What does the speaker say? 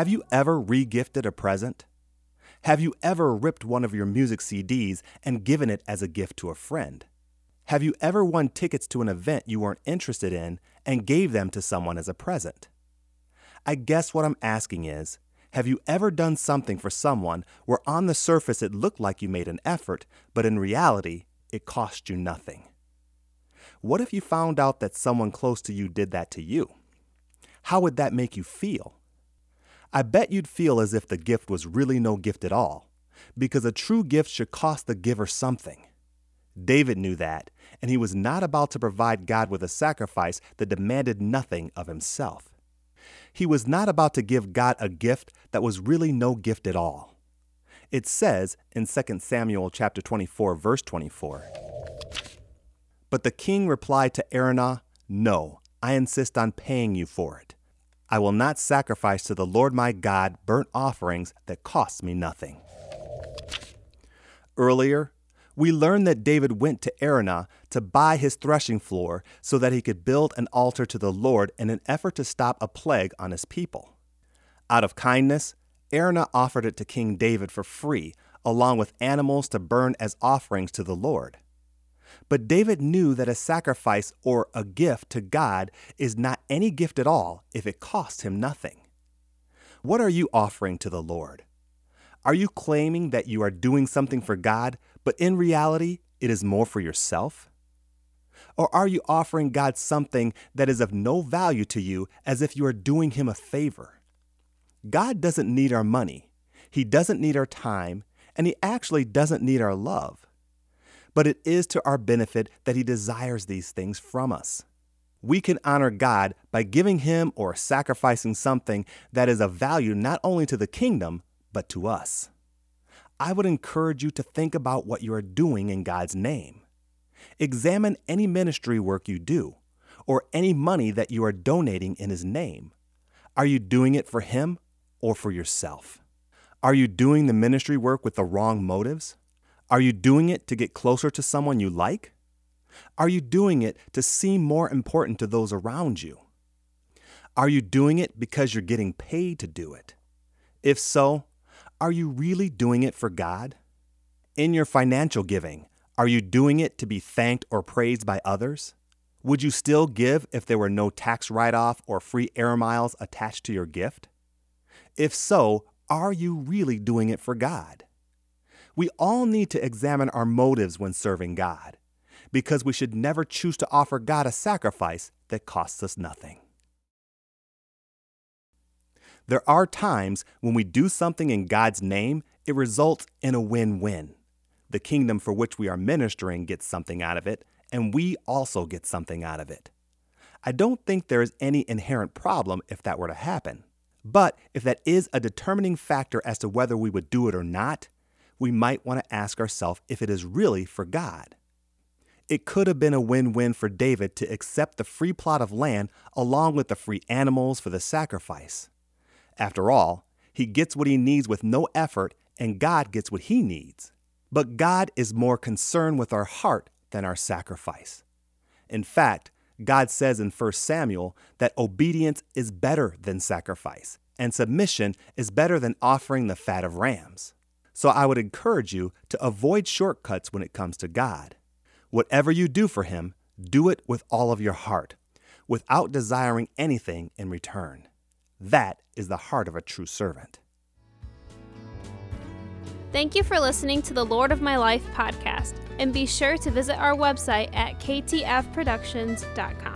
Have you ever regifted a present? Have you ever ripped one of your music CDs and given it as a gift to a friend? Have you ever won tickets to an event you weren't interested in and gave them to someone as a present? I guess what I'm asking is have you ever done something for someone where on the surface it looked like you made an effort, but in reality, it cost you nothing? What if you found out that someone close to you did that to you? How would that make you feel? I bet you'd feel as if the gift was really no gift at all, because a true gift should cost the giver something. David knew that, and he was not about to provide God with a sacrifice that demanded nothing of himself he was not about to give God a gift that was really no gift at all. It says in 2 Samuel chapter 24 verse 24. But the king replied to Araunah, "No, I insist on paying you for it. I will not sacrifice to the Lord my God burnt offerings that cost me nothing." Earlier, we learned that David went to Araunah to buy his threshing floor so that he could build an altar to the Lord in an effort to stop a plague on his people. Out of kindness, Araunah offered it to King David for free, along with animals to burn as offerings to the Lord. But David knew that a sacrifice or a gift to God is not any gift at all if it costs him nothing. What are you offering to the Lord? Are you claiming that you are doing something for God, but in reality, it is more for yourself? Or are you offering God something that is of no value to you as if you are doing Him a favor? God doesn't need our money, He doesn't need our time, and He actually doesn't need our love. But it is to our benefit that He desires these things from us. We can honor God by giving Him or sacrificing something that is of value not only to the kingdom, but to us. I would encourage you to think about what you are doing in God's name. Examine any ministry work you do or any money that you are donating in His name. Are you doing it for Him or for yourself? Are you doing the ministry work with the wrong motives? Are you doing it to get closer to someone you like? Are you doing it to seem more important to those around you? Are you doing it because you're getting paid to do it? If so, are you really doing it for God? In your financial giving, are you doing it to be thanked or praised by others? Would you still give if there were no tax write off or free air miles attached to your gift? If so, are you really doing it for God? We all need to examine our motives when serving God, because we should never choose to offer God a sacrifice that costs us nothing. There are times when we do something in God's name, it results in a win win. The kingdom for which we are ministering gets something out of it, and we also get something out of it. I don't think there is any inherent problem if that were to happen. But if that is a determining factor as to whether we would do it or not, we might want to ask ourselves if it is really for God. It could have been a win win for David to accept the free plot of land along with the free animals for the sacrifice. After all, he gets what he needs with no effort, and God gets what he needs. But God is more concerned with our heart than our sacrifice. In fact, God says in 1 Samuel that obedience is better than sacrifice, and submission is better than offering the fat of rams. So I would encourage you to avoid shortcuts when it comes to God. Whatever you do for Him, do it with all of your heart, without desiring anything in return. That is the heart of a true servant. Thank you for listening to the Lord of My Life podcast, and be sure to visit our website at ktfproductions.com.